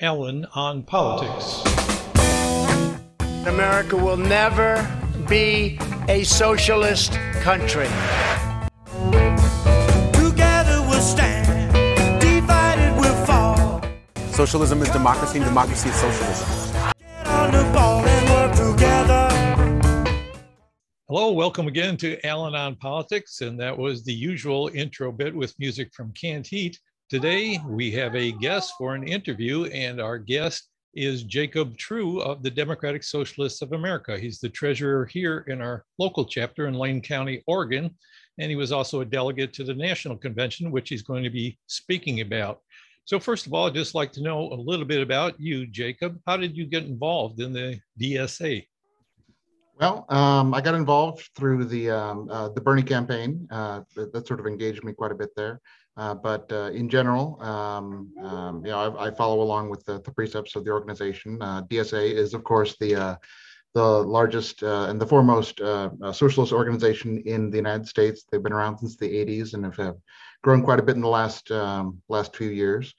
Alan on politics. America will never be a socialist country. Together we'll stand, divided we'll fall. Socialism is democracy, and democracy is socialism. Get on the ball and work together. Hello, welcome again to Alan on Politics. And that was the usual intro bit with music from Canned Heat. Today, we have a guest for an interview, and our guest is Jacob True of the Democratic Socialists of America. He's the treasurer here in our local chapter in Lane County, Oregon, and he was also a delegate to the National Convention, which he's going to be speaking about. So, first of all, I'd just like to know a little bit about you, Jacob. How did you get involved in the DSA? Well, um, I got involved through the um, uh, the Bernie campaign. Uh, that, that, sort of engaged me quite a bit there. Uh, but uh, in general, um, um, you know, I, I, follow along with the, the, precepts of the organization. Uh, DSA is, of course, the uh, the largest and the foremost socialist organization in the United States. They've been around since the 80s and have, have grown quite a bit in the last um, last few years.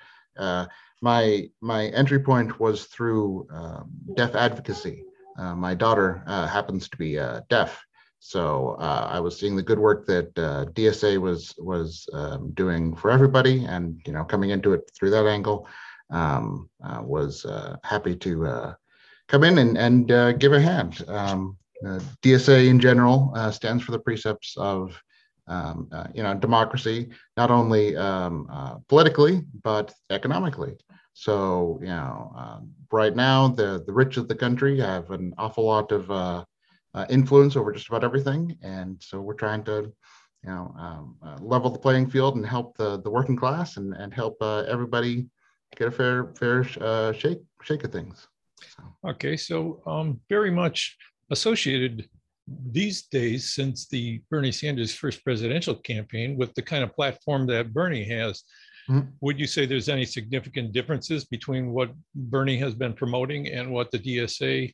my my entry point was through um, deaf advocacy. My daughter happens to be deaf, so uh, I was seeing the good work that uh, DSA was was um, doing for everybody, and you know, coming into it through that angle, um, uh, was uh, happy to uh, come in and and uh, give a hand. Um, DSA in general stands for the precepts of um, you know democracy, not only um, politically but economically. So you know, um, right now the the rich of the country have an awful lot of uh, influence over just about everything. And so we're trying to, you know, um, uh, level the playing field and help the, the working class and, and help uh, everybody get a fair fair uh, shake shake of things. So. Okay, so um, very much associated these days since the Bernie Sanders first presidential campaign with the kind of platform that Bernie has. Mm-hmm. Would you say there's any significant differences between what Bernie has been promoting and what the DSA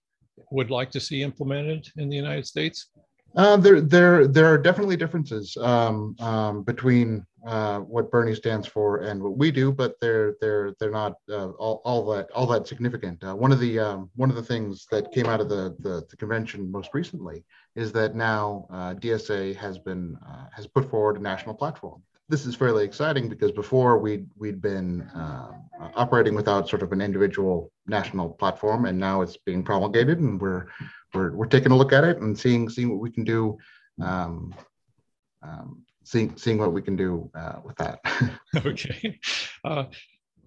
would like to see implemented in the United States? Uh, there, there, there are definitely differences um, um, between uh, what Bernie stands for and what we do, but they're they're they're not uh, all, all that all that significant. Uh, one of the um, one of the things that came out of the, the, the convention most recently is that now uh, DSA has been uh, has put forward a national platform this is fairly exciting because before we'd we'd been uh, operating without sort of an individual national platform, and now it's being promulgated, and we're we're we're taking a look at it and seeing seeing what we can do, um, um, seeing seeing what we can do uh, with that. okay, uh,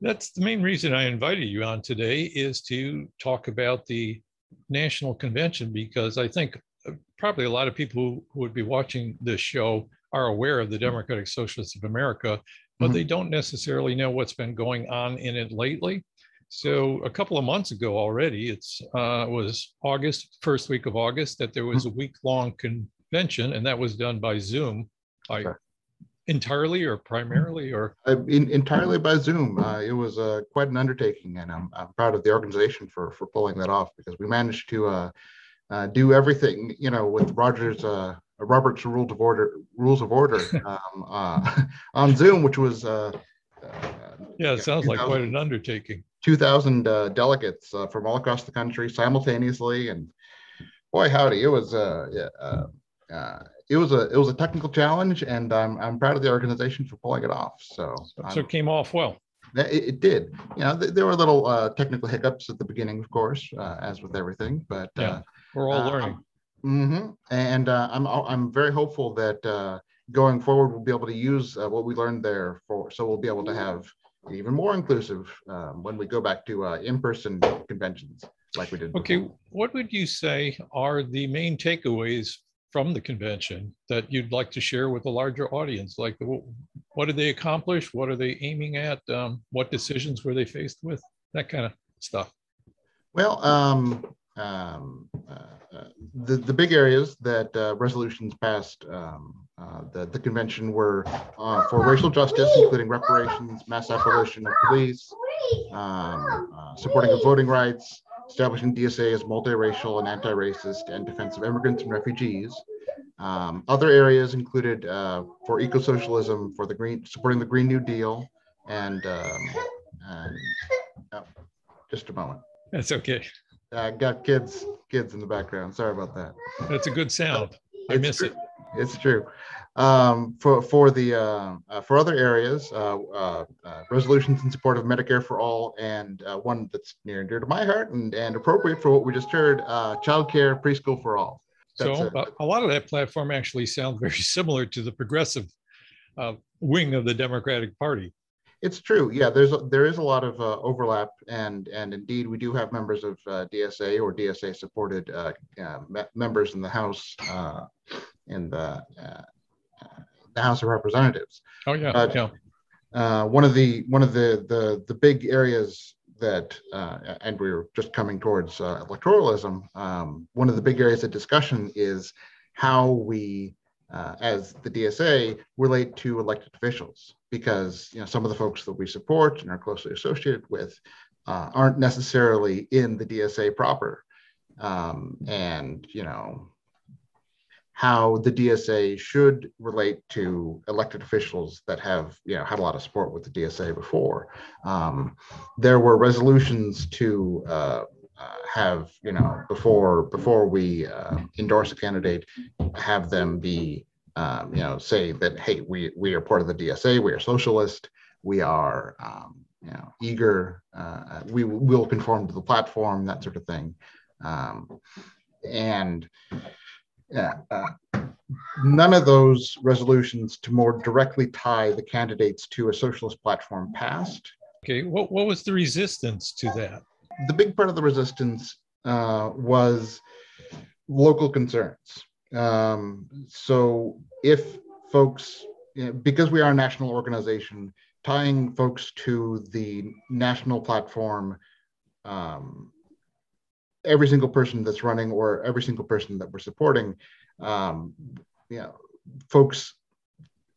that's the main reason I invited you on today is to talk about the national convention because I think uh, probably a lot of people who, who would be watching this show are aware of the Democratic Socialists of America, but mm-hmm. they don't necessarily know what's been going on in it lately. So a couple of months ago already, it's uh, was August, first week of August, that there was a mm-hmm. week long convention, and that was done by Zoom. By sure. entirely or primarily or uh, in, entirely by Zoom. Uh, it was uh, quite an undertaking, and I'm, I'm proud of the organization for for pulling that off because we managed to uh, uh, do everything, you know, with Roger's uh, Robert's Rules of Order rules of order um, uh, on Zoom, which was uh, uh, yeah, it sounds like quite an undertaking. Two thousand uh, delegates uh, from all across the country simultaneously, and boy, howdy, it was uh, yeah, it was a it was a technical challenge, and I'm I'm proud of the organization for pulling it off. So so it came off well. It, it did. You know, th- there were little technical hiccups at the beginning, of course, as with everything, but yeah, we're all learning. Mm-hmm. And uh, I'm I'm very hopeful that uh, going forward we'll be able to use uh, what we learned there for so we'll be able to have even more inclusive um, when we go back to uh, in-person conventions like we did. Okay, before. what would you say are the main takeaways from the convention that you'd like to share with a larger audience? Like, what did they accomplish? What are they aiming at? Um, what decisions were they faced with? That kind of stuff. Well, um, um, uh, uh, the, the big areas that uh, resolutions passed um, uh, the, the convention were uh, for racial justice, including reparations, mass abolition of police, um, uh, supporting of voting rights, establishing DSA as multiracial and anti-racist and defense of immigrants and refugees. Um, other areas included for eco-socialism, for the green, supporting the Green New Deal, and, um, and just a moment. That's okay. I got kids kids in the background. Sorry about that. That's a good sound. I It's miss true. it. It's true. Um, for for the uh, uh, for other areas, uh, uh, uh, resolutions in support of Medicare for all, and uh, one that's near and dear to my heart and, and appropriate for what we just heard, uh, childcare preschool for all. So That's it. a, a lot of that platform actually sounds very similar to the progressive uh, wing of the Democratic Party. It's true. Yeah, there's a, there is a lot of uh, overlap, and and indeed we do have members of uh, DSA or DSA supported uh, uh, me- members in the House uh, in the uh, uh, the House of Representatives. Oh yeah, yeah. Uh, one of the one of the the the big areas that uh, and we are just coming towards uh, electoralism. Um, one of the big areas of discussion is how we uh, as the DSA relate to elected officials because you know some of the folks that we support and are closely associated with uh, aren't necessarily in the DSA proper, um, and you know how the DSA should relate to elected officials that have you know had a lot of support with the DSA before. Um, there were resolutions to uh, uh, have you know before before we uh, endorse a candidate, have them be um, you know say that hey we we are part of the DSA, we are socialist, we are um, you know eager, uh, we will conform to the platform, that sort of thing, um, and yeah. Uh, none of those resolutions to more directly tie the candidates to a socialist platform passed. Okay, what what was the resistance to that? The big part of the resistance uh, was local concerns. Um, so if folks, because we are a national organization, tying folks to the national platform um, every single person that's running or every single person that we're supporting, um, you know, folks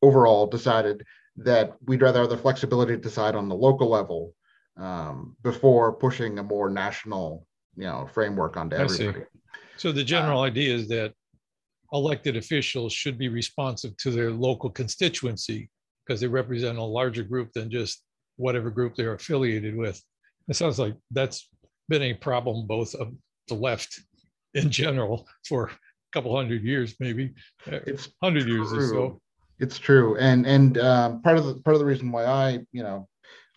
overall decided that we'd rather have the flexibility to decide on the local level um, before pushing a more national, you know, framework onto I see. everybody. So the general idea is that elected officials should be responsive to their local constituency because they represent a larger group than just whatever group they're affiliated with. It sounds like that's been a problem both of the left in general for a couple hundred years, maybe uh, It's hundred years or so. It's true, and and um, part of the part of the reason why I, you know,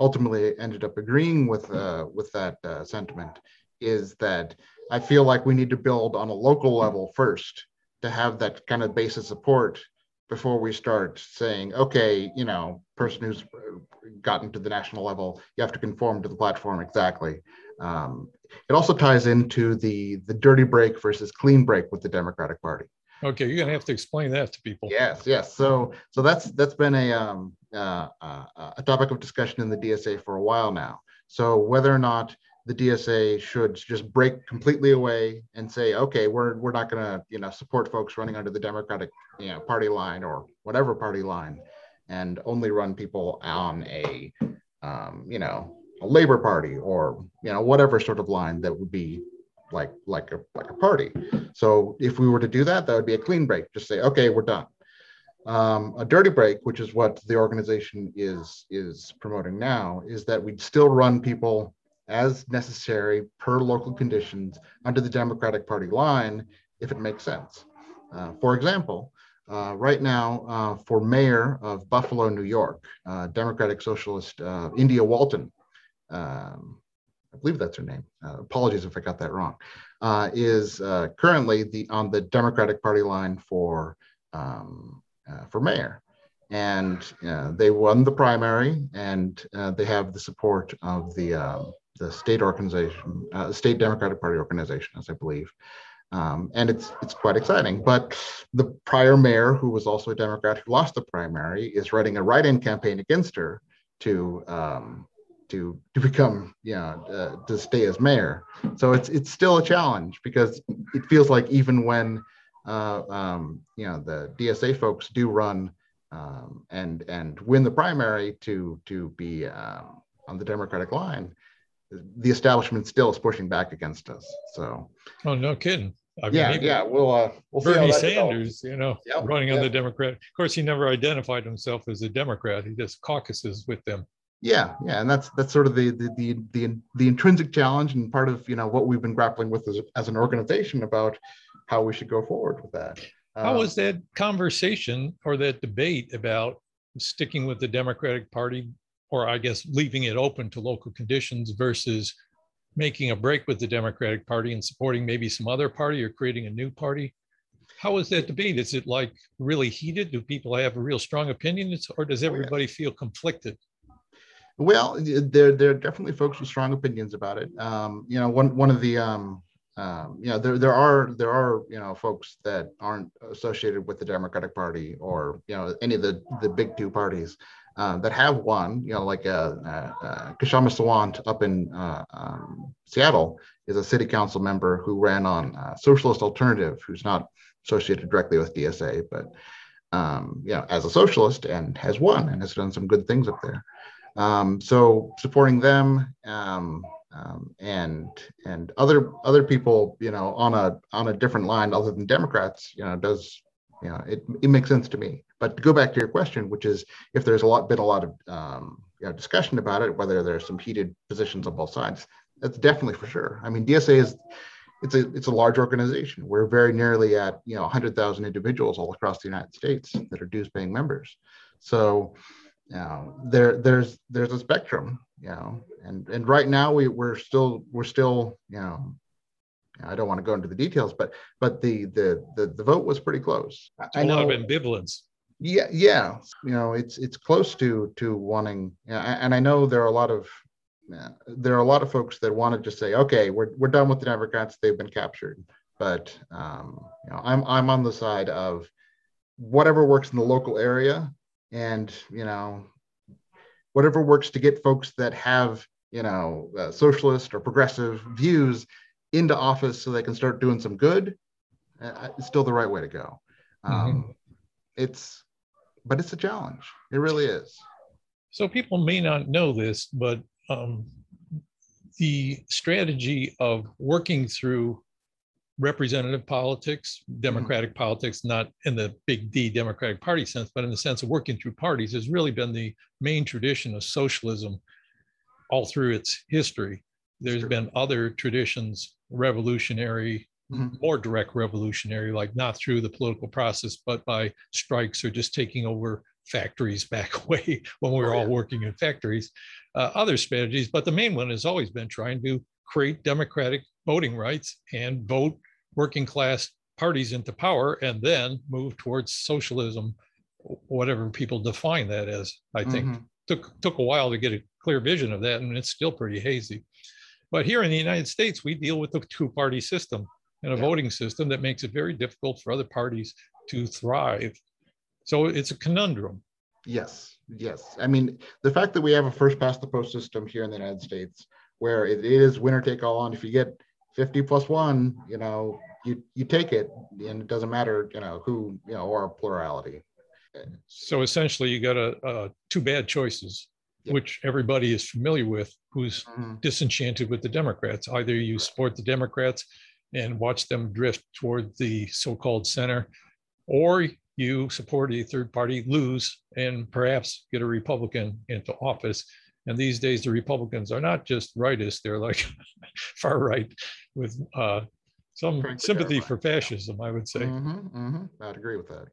ultimately ended up agreeing with uh, with that uh, sentiment is that I feel like we need to build on a local level first to have that kind of base of support before we start saying, okay, you know, person who's uh, gotten to the national level, you have to conform to the platform exactly. Um, it also ties into the the dirty break versus clean break with the Democratic Party. Okay, you're gonna have to explain that to people. Yes, yes. So, so that's that's been a um, uh, uh, a topic of discussion in the DSA for a while now. So, whether or not the DSA should just break completely away and say, okay, we're we're not to you know support folks running under the Democratic you know party line or whatever party line, and only run people on a um, you know a Labor Party or you know whatever sort of line that would be like like a like a party. So if we were to do that, that would be a clean break. Just say, okay, we're done. Um, a dirty break, which is what the organization is is promoting now, is that we'd still run people as necessary per local conditions under the Democratic Party line if it makes sense. Uh, for example, uh, right now uh, for mayor of Buffalo, New York, uh, Democratic Socialist uh, India Walton, um, I believe that's her name. Uh, apologies if I got that wrong. Uh, is uh, currently the on the Democratic Party line for um, uh, for mayor, and uh, they won the primary, and uh, they have the support of the um, the state organization, state Democratic Party organization, as I believe. Um, and it's it's quite exciting. But the prior mayor, who was also a Democrat who lost the primary, is running a write-in campaign against her to um, to to become you know uh, to stay as mayor. So it's it's still a challenge because it feels like even when uh, um, you know the DSA folks do run um, and and win the primary to to be um, on the Democratic line, the establishment still is pushing back against us. So Oh, no kidding. I mean, yeah, maybe yeah, we'll uh, we'll Bernie. Sanders, you know, Yep, running on the. Democrat. Of course, he never identified himself as a Democrat. He just caucuses with them. Yeah, yeah, and that's that's sort of the the the the, the intrinsic challenge and part of you know what we've been grappling with as, as an organization about how we should go forward with that. How um, was that conversation or that debate about sticking with the Democratic Party, or I guess leaving it open to local conditions versus making a break with the Democratic Party and supporting maybe some other party or creating a new party? How was that debate? Is it like really heated? Do people have a real strong opinion, or does oh, everybody feel conflicted? Well, there there are definitely folks with strong opinions about it. Um, you know, one one of the um, um, you know there there are there are you know folks that aren't associated with the Democratic Party or you know any of the the big two parties uh, that have won. You know, like uh, uh, uh Kshama Sawant up in uh, um, Seattle is a city council member who ran on uh, Socialist Alternative, who's not associated directly with DSA, but um, you know as a socialist and has won and has done some good things up there. Um, so supporting them um, um, and and other other people, you know, on a on a different line other than Democrats, you know, does you know it, it makes sense to me. But to go back to your question, which is if there's a lot been a lot of um, you know, discussion about it, whether there's some heated positions on both sides, that's definitely for sure. I mean, DSA is it's a it's a large organization. We're very nearly at you know 100,000 individuals all across the United States that are dues paying members. So you know, there there's there's a spectrum, you know, and and right now we we're still we're still you know I don't want to go into the details, but but the the the, the vote was pretty close. I know a lot of ambivalence. Yeah, yeah, you know, it's it's close to to wanting, and I know there are a lot of there are a lot of folks that want to just say, okay, we're we're done with the Democrats; they've been captured. But um, you know, I'm I'm on the side of whatever works in the local area and you know whatever works to get folks that have you know uh, socialist or progressive views into office so they can start doing some good uh, it's still the right way to go. Um, mm-hmm. it's but it's a challenge. It really is. So people may not know this but um, the strategy of working through representative politics, mm-hmm. democratic mm-hmm. politics, not in the big D Democratic Party sense, but in the sense of working through parties, has really been the main tradition of socialism all through its history. There's sure. been other traditions, revolutionary, mm-hmm. more direct revolutionary, like not through the political process, but by strikes or just taking over factories back away when we were oh, all working in factories, uh, other strategies. But the main one has always been trying to create democratic voting rights and vote working class parties into power and then move towards socialism, whatever people define that as. I think mm-hmm. took took a while to get a clear vision of that, and it's still pretty hazy. But here in the United States, we deal with the two-party system and a yeah. voting system that makes it very difficult for other parties to thrive. So it's a conundrum. Yes, yes. I mean, the fact that we have a first past the post system here in the United States where it is winner take all. And if you get 50 plus one, you know, you, you take it and it doesn't matter, you know, who, you know, or plurality. So essentially you got a, a two bad choices, which everybody is familiar with who's mm-hmm. disenchanted with the Democrats. Either you support the Democrats and watch them drift toward the so-called center, or you support a third party, lose, and perhaps get a Republican into office. And these days, the Republicans are not just rightists, they're like far right with uh, some sympathy for fascism, I would say. Mm-hmm, mm-hmm. I'd agree with that.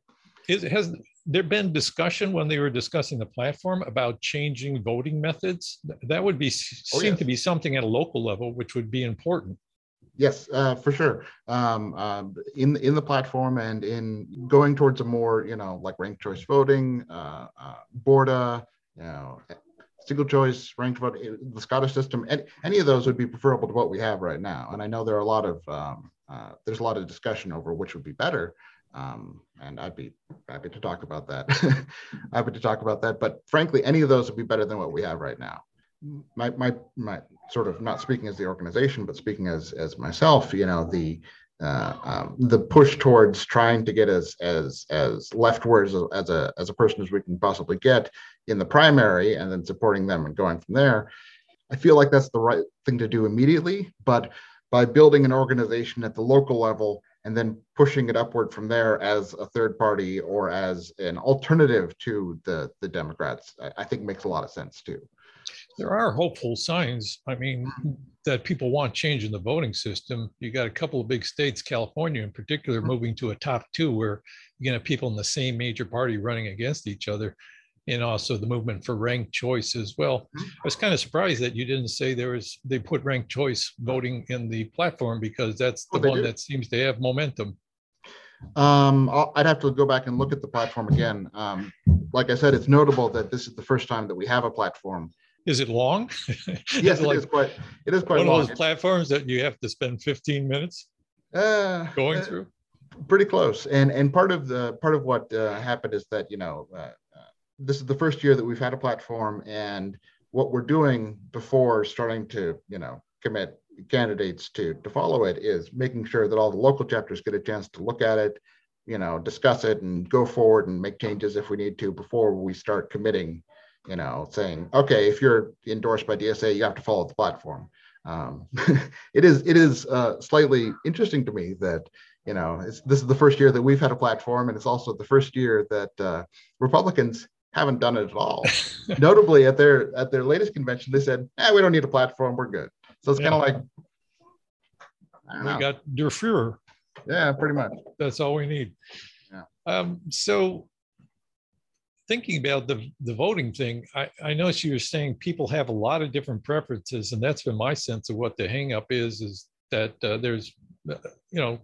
Is, has there been discussion when they were discussing the platform about changing voting methods? That would be oh, seem yes. to be something at a local level, which would be important. Yes, uh, for sure. Um, uh, in in the platform and in going towards a more, you know, like ranked choice voting, uh, uh Borda, you know, single choice, ranked vote, the Scottish system, any, any of those would be preferable to what we have right now. And I know there are a lot of um, uh, there's a lot of discussion over which would be better. Um, and I'd be happy to talk about that. happy to talk about that. But frankly, any of those would be better than what we have right now. My my my sort of not speaking as the organization, but speaking as as myself, you know, the uh, um, the push towards trying to get as as as leftwards as, as a as a person as we can possibly get in the primary, and then supporting them and going from there. I feel like that's the right thing to do immediately, but by building an organization at the local level and then pushing it upward from there as a third party or as an alternative to the the Democrats, I, I think makes a lot of sense too. There are hopeful signs. I mean, that people want change in the voting system. You got a couple of big states, California in particular, moving to a top two where you're going to have people in the same major party running against each other. And also the movement for ranked choice as well. I was kind of surprised that you didn't say there was, they put ranked choice voting in the platform because that's the Oh, they one do? that seems to have momentum. Um, I'll- I'd have to go back and look at the platform again. Um, like I said, it's notable that this is the first time that we have a platform. Is it long? Yes, it like is quite, it is quite One of those platforms that you have to spend 15 minutes Uh, going uh, through? pretty close and and part of the part of what uh, happened is that you know uh, uh, this is the first year that we've had a platform and what we're doing before starting to you know commit candidates to to follow it is making sure that all the local chapters get a chance to look at it you know discuss it and go forward and make changes if we need to before we start committing you know saying okay if you're endorsed by dsa you have to follow the platform um, it is it is uh, slightly interesting to me that you know it's, this is the first year that we've had a platform and it's also the first year that uh, republicans haven't done it at all notably at their at their latest convention they said eh, we don't need a platform we're good so it's kind of like We know. got Der Fuhrer. yeah pretty much That's all we need. Yeah. Um, so thinking about the, the voting thing, I, I noticed you were saying people have a lot of different preferences, and that's been my sense of what the hangup is, is that uh, there's, uh, you know,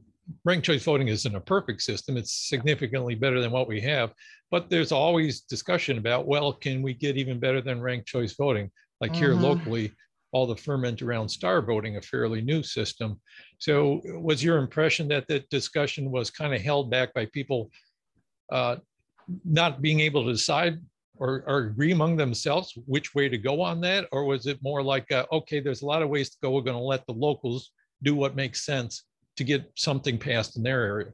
ranked choice voting isn't a perfect system. It's significantly better than what we have, but there's always discussion about, well, can we get even better than ranked choice voting? Like here Mhm. locally, all the ferment around star voting, a fairly new system. So was your impression that that discussion was kind of held back by people uh, not being able to decide or, or agree among themselves which way to go on that? Or was it more like, uh, okay, there's a lot of ways to go. We're going to let the locals do what makes sense to get something passed in their area?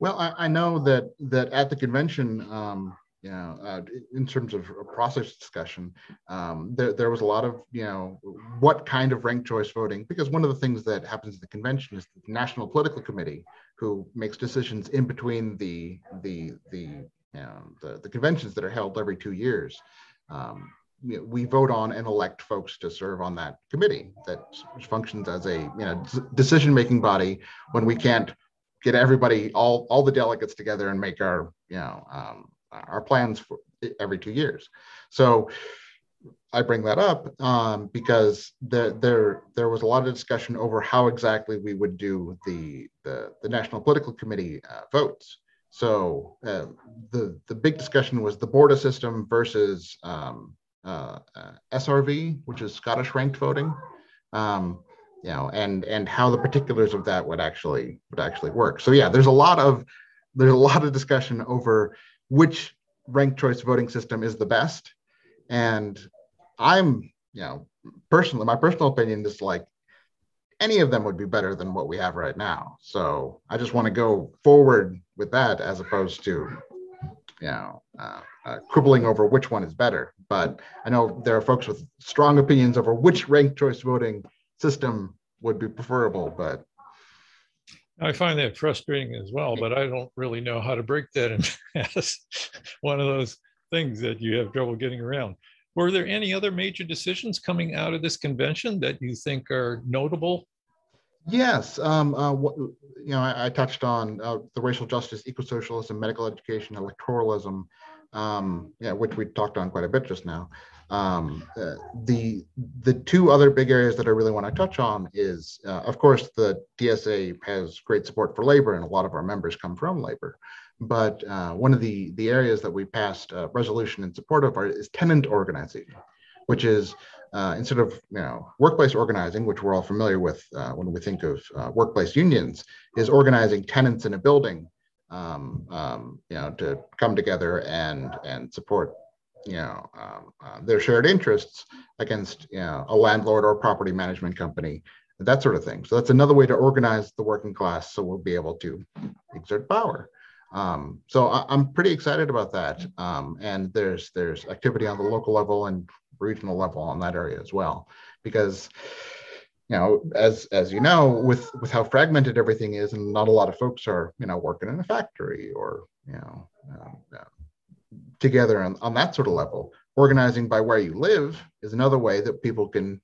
Well, I, I know that that at the convention, um, you know, uh, in terms of process discussion, um, there, there was a lot of, you know, what kind of ranked choice voting, because one of the things that happens at the convention is the National Political Committee, who makes decisions in between the the the you know, the, the conventions that are held every two years. Um, you know, we vote on and elect folks to serve on that committee that functions as a you know decision making body when we can't get everybody all all the delegates together and make our you know um, our plans for every two years so i bring that up um, because there there there was a lot of discussion over how exactly we would do the the, the national political committee uh, votes so uh, the the big discussion was the Borda system versus um, uh, uh, srv which is scottish ranked voting um, you know, and and how the particulars of that would actually would actually work. So yeah, there's a lot of there's a lot of discussion over which ranked choice voting system is the best, and I'm you know personally my personal opinion is like any of them would be better than what we have right now. So I just want to go forward with that as opposed to you know uh, uh, quibbling over which one is better. But I know there are folks with strong opinions over which ranked choice voting system would be preferable, but I find that frustrating as well, but I don't really know how to break that in one of those things that you have trouble getting around. Were there any other major decisions coming out of this convention that you think are notable? Yes, um, uh, you know, I, I touched on uh, the racial justice, eco-socialism, medical education, electoralism, um, yeah, which we talked on quite a bit just now. Um, uh, the the two other big areas that I really want to touch on is, uh, of course, the DSA has great support for labor, and a lot of our members come from labor. But uh, one of the the areas that we passed a resolution in support of are, is tenant organizing, which is uh, instead of you know workplace organizing, which we're all familiar with uh, when we think of uh, workplace unions, is organizing tenants in a building, um, um, you know, to come together and and support you know um, uh, their shared interests against you know a landlord or property management company that sort of thing. So that's another way to organize the working class so we'll be able to exert power. Um, so I, am pretty excited about that. Um, and there's there's activity on the local level and regional level on that area as well because you know as as you know with with how fragmented everything is and not a lot of folks are you know working in a factory or you know um, uh, together on, on that sort of level organizing by where you live is another way that people can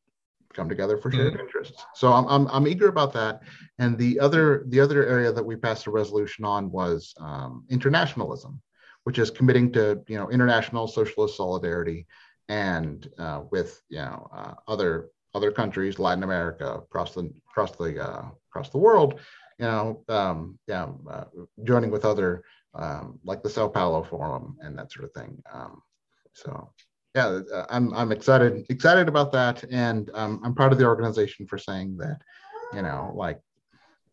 come together for shared Mhm. interests. So I'm, I'm, I'm eager about that. And the other the other area that we passed a resolution on was um, internationalism, which is committing to you know international socialist solidarity and uh, with you know uh, other other countries, Latin America, across the across the uh, across the world, you know, um, yeah, uh, joining with other um, like the Sao Paulo Forum and that sort of thing. Um, so yeah, uh, I'm I'm excited excited about that, and um, I'm proud of the organization for saying that, you know, like.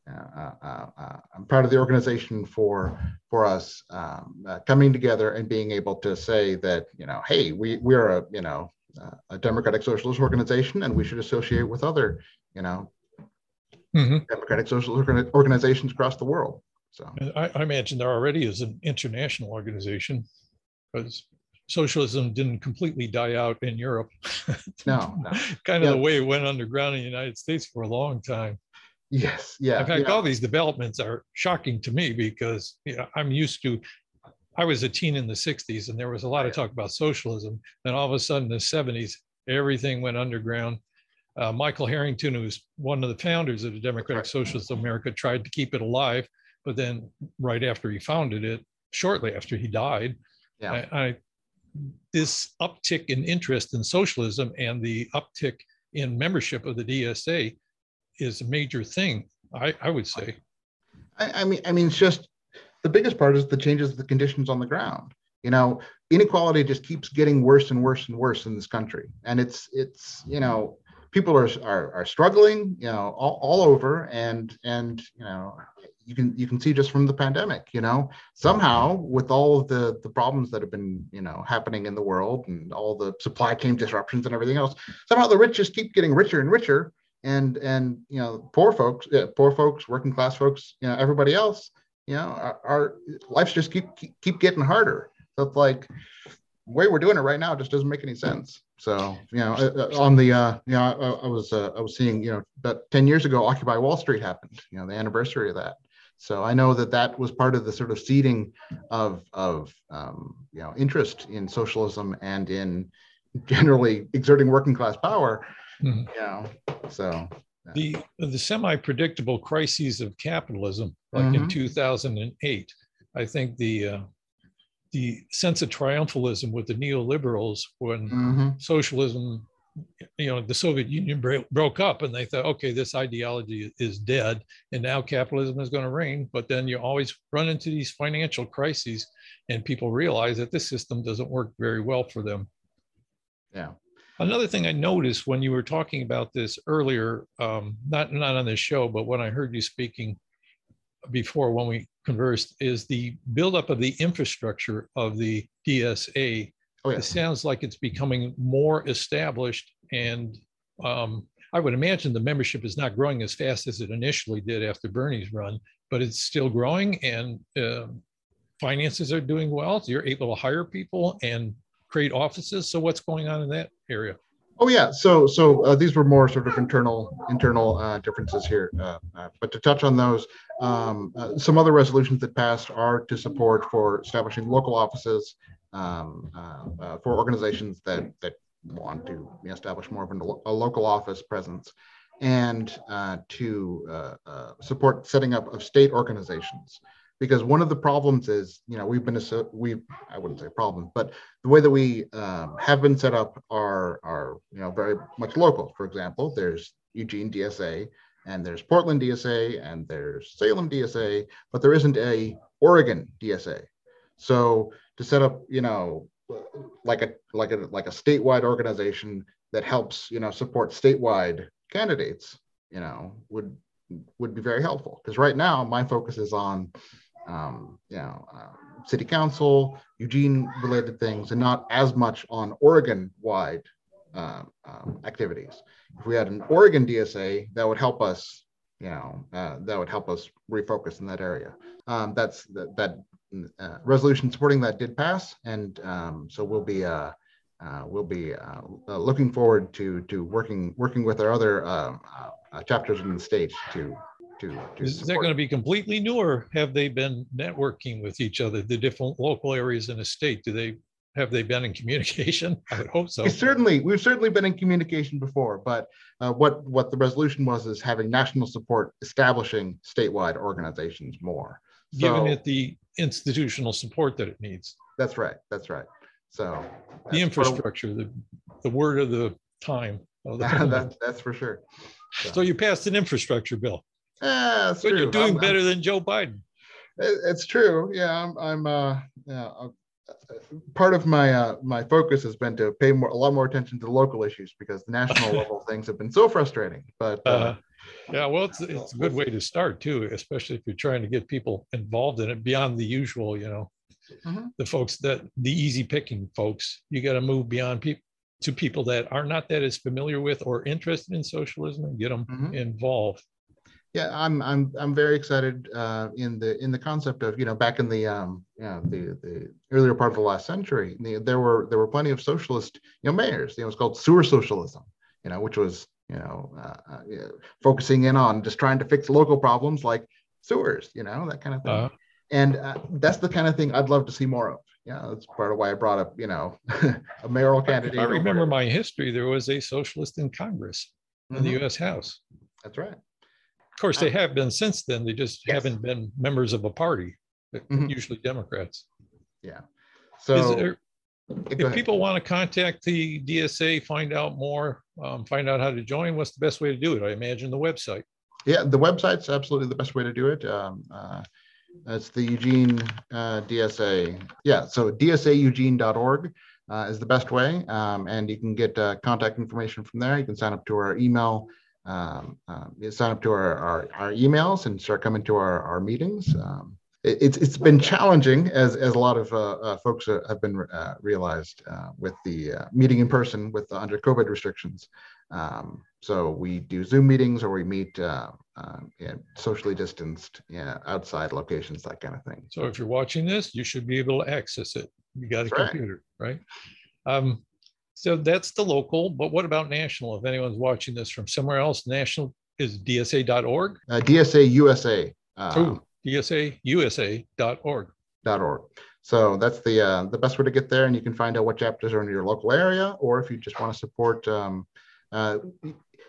Uh, uh, uh, I'm proud of the organization for for us um, uh, coming together and being able to say that you know, hey, we we are a you know uh, a democratic socialist organization, and we should associate with other you know Mhm. democratic socialist organizations across the world. So I, I imagine there already is an international organization because socialism didn't completely die out in Europe. no, no. kind of the way it went underground in the United States for a long time. Yes, yeah. in fact, yeah. all these developments are shocking to me because you know I'm used to. I was a teen in the '60s, and there was a lot of talk about socialism. Then all of a sudden, in the '70s, everything went underground. Uh, Michael Harrington, who was one of the founders of the Democratic Socialists of America, tried to keep it alive, but then right after he founded it, shortly after he died, Yeah. I, I this uptick in interest in socialism and the uptick in membership of the DSA is a major thing. I, I would say. I, I mean, I mean, it's just the biggest part is the changes of the conditions on the ground. You know, inequality just keeps getting worse and worse and worse in this country, and it's it's you know people are are, are struggling you know all, all over, and and you know you can you can see just from the pandemic you know somehow with all of the the problems that have been you know happening in the world and all the supply chain disruptions and everything else somehow the rich just keep getting richer and richer and and you know poor folks yeah, poor folks working class folks you know everybody else you know our, our lives just keep, keep keep getting harder. So it's like the way we're doing it right now just doesn't make any sense. So you know uh, uh, on the uh you know i, I was uh, i was seeing you know about 10 years ago occupy wall street happened you know the anniversary of that. So I know that that was part of the sort of seeding of of um, you know interest in socialism and in generally exerting working class power. Mhm. You know, so The the semi-predictable crises of capitalism, like in Mhm. 2008, I think the uh, the sense of triumphalism with the neoliberals when mhm, socialism, you know, the Soviet Union bro- broke up and they thought, okay, this ideology is dead and now capitalism is going to reign. But then you always run into these financial crises and people realize that this system doesn't work very well for them. yeah, Another thing I noticed when you were talking about this earlier, um, not not on this show, but when I heard you speaking before when we conversed, is the buildup of the infrastructure of the DSA. oh yeah, It sounds like it's becoming more established, and um, I would imagine the membership is not growing as fast as it initially did after Bernie's run, but it's still growing, and um finances are doing well. So you're able to hire people and create offices. So what's going on in that area? oh yeah. So so uh, these were more sort of internal internal uh, differences here. Uh, uh, but to touch on those, um, uh, some other resolutions that passed are to support for establishing local offices um, uh, for organizations that that want to establish more of a local office presence and to support setting up of state organizations because one of the problems is you know we've been we i wouldn't say problem but the way that we um, have been set up are are you know very much local. For example there's eugene dsa and there's portland dsa and there's salem dsa but there isn't a oregon dsa so to set up you know like a like a like a statewide organization that helps you know support statewide candidates you know would would be very helpful. Because right now my focus is on um, you know uh, city council eugene related things and not as much on oregon wide uh, um, activities. If we had an oregon dsa that would help us you know uh, that would help us refocus in that area. Um, that's that, that uh, resolution supporting that did pass and um, so we'll be uh, uh, we'll be looking forward to to working working with our other chapters in the state to to, to Is that going to be completely new or have they been networking with each other, the different local areas in the state? Do they have they been in communication? I would hope so. We certainly, we've certainly been in communication before, but uh, what what the resolution was is having national support, establishing statewide organizations more. Giving it the institutional support that it needs, That's right. That's right. So the that's part of- infrastructure, the, the word of the time. of the that, that's for sure. So you passed an infrastructure bill. Yeah, that's Good, true. you're doing I'm- I'm- better than Joe Biden. It- It's true. Yeah, I'm. I'm uh, yeah. uh, Part of my uh, my focus has been to pay more a lot more attention to local issues because the national level things have been so frustrating. But uh, Uh, Yeah, well, it's, it's a good way to start too, especially if you're trying to get people involved in it beyond the usual, you know. Mhm. The folks that, the easy picking folks, you got to move beyond people to people that are not that as familiar with or interested in socialism and get them Mhm. involved. Yeah, I'm I'm I'm very excited uh, in the in the concept of you know back in the um you know, the the earlier part of the last century the, there were there were plenty of socialist you know mayors you know it's called sewer socialism you know which was you know uh, uh, focusing in on just trying to fix local problems like sewers you know that kind of thing Uh, and uh, that's the kind of thing I'd love to see more of. Yeah, that's part of why I brought up, you know, a mayoral candidate. I remember my history, there was a socialist in Congress, in the Mhm, US House. That's right. Of course, they have been since then. They just Yes. haven't been members of a party, Mhm. usually Democrats. So there, yeah, if people want to contact the DSA, find out more, um, find out how to join, what's the best way to do it? I imagine the website. yeah, the website's absolutely the best way to do it. Um, uh, it's the Eugene uh, DSA. Yeah, so dsaeugene.org uh, is the best way. Um, and you can get uh, contact information from there. You can sign up to our email. Um, you sign up to our, our, our emails and start coming to our, our meetings. Um, it- it's, it's been challenging as, as a lot of uh, uh, folks uh, have been uh, realized uh, with the uh, meeting in person with the under COVID restrictions. Um, so we do Zoom meetings or we meet uh, uh, yeah, socially distanced, yeah, outside locations, that kind of thing. So if you're watching this, you should be able to access it. You got a That's right. computer, right? Um, so that's the local, but what about national? If anyone's watching this from somewhere else, national is dsa.org. Uh, DSA USA. Uh, Oh, dsausa.org. dot org. So that's the uh, the best way to get there, and you can find out what chapters are in your local area, or if you just want to support, um, uh,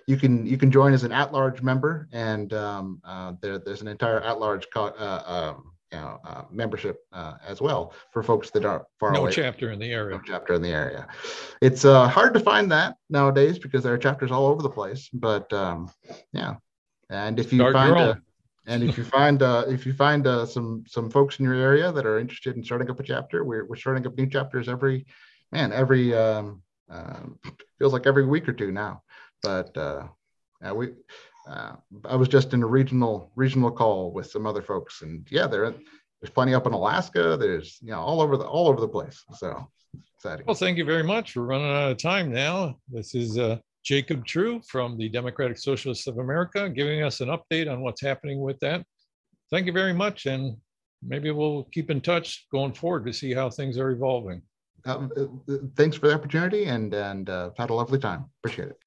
you can you can join as an at-large member, and um, uh, there, there's an entire at-large co- uh, um, uh, membership uh, as well for folks that are far No away. chapter in the area. no chapter in the area. It's uh, hard to find that nowadays because there are chapters all over the place. But um, yeah, and if you Start find uh, and if you find uh, if you find uh, some some folks in your area that are interested in starting up a chapter, we're we're starting up new chapters every man every um, um feels like every week or two now. But uh, yeah, we. Uh, I was just in a regional regional call with some other folks, and yeah, there there's plenty up in Alaska. There's you know all over the all over the place. So exciting. Well, thank you very much. We're running out of time now. This is uh, Jacob True from the Democratic Socialists of America giving us an update on what's happening with that. Thank you very much. And maybe we'll keep in touch going forward to see how things are evolving. Uh, uh, thanks for the opportunity and and uh, had a lovely time. Appreciate it.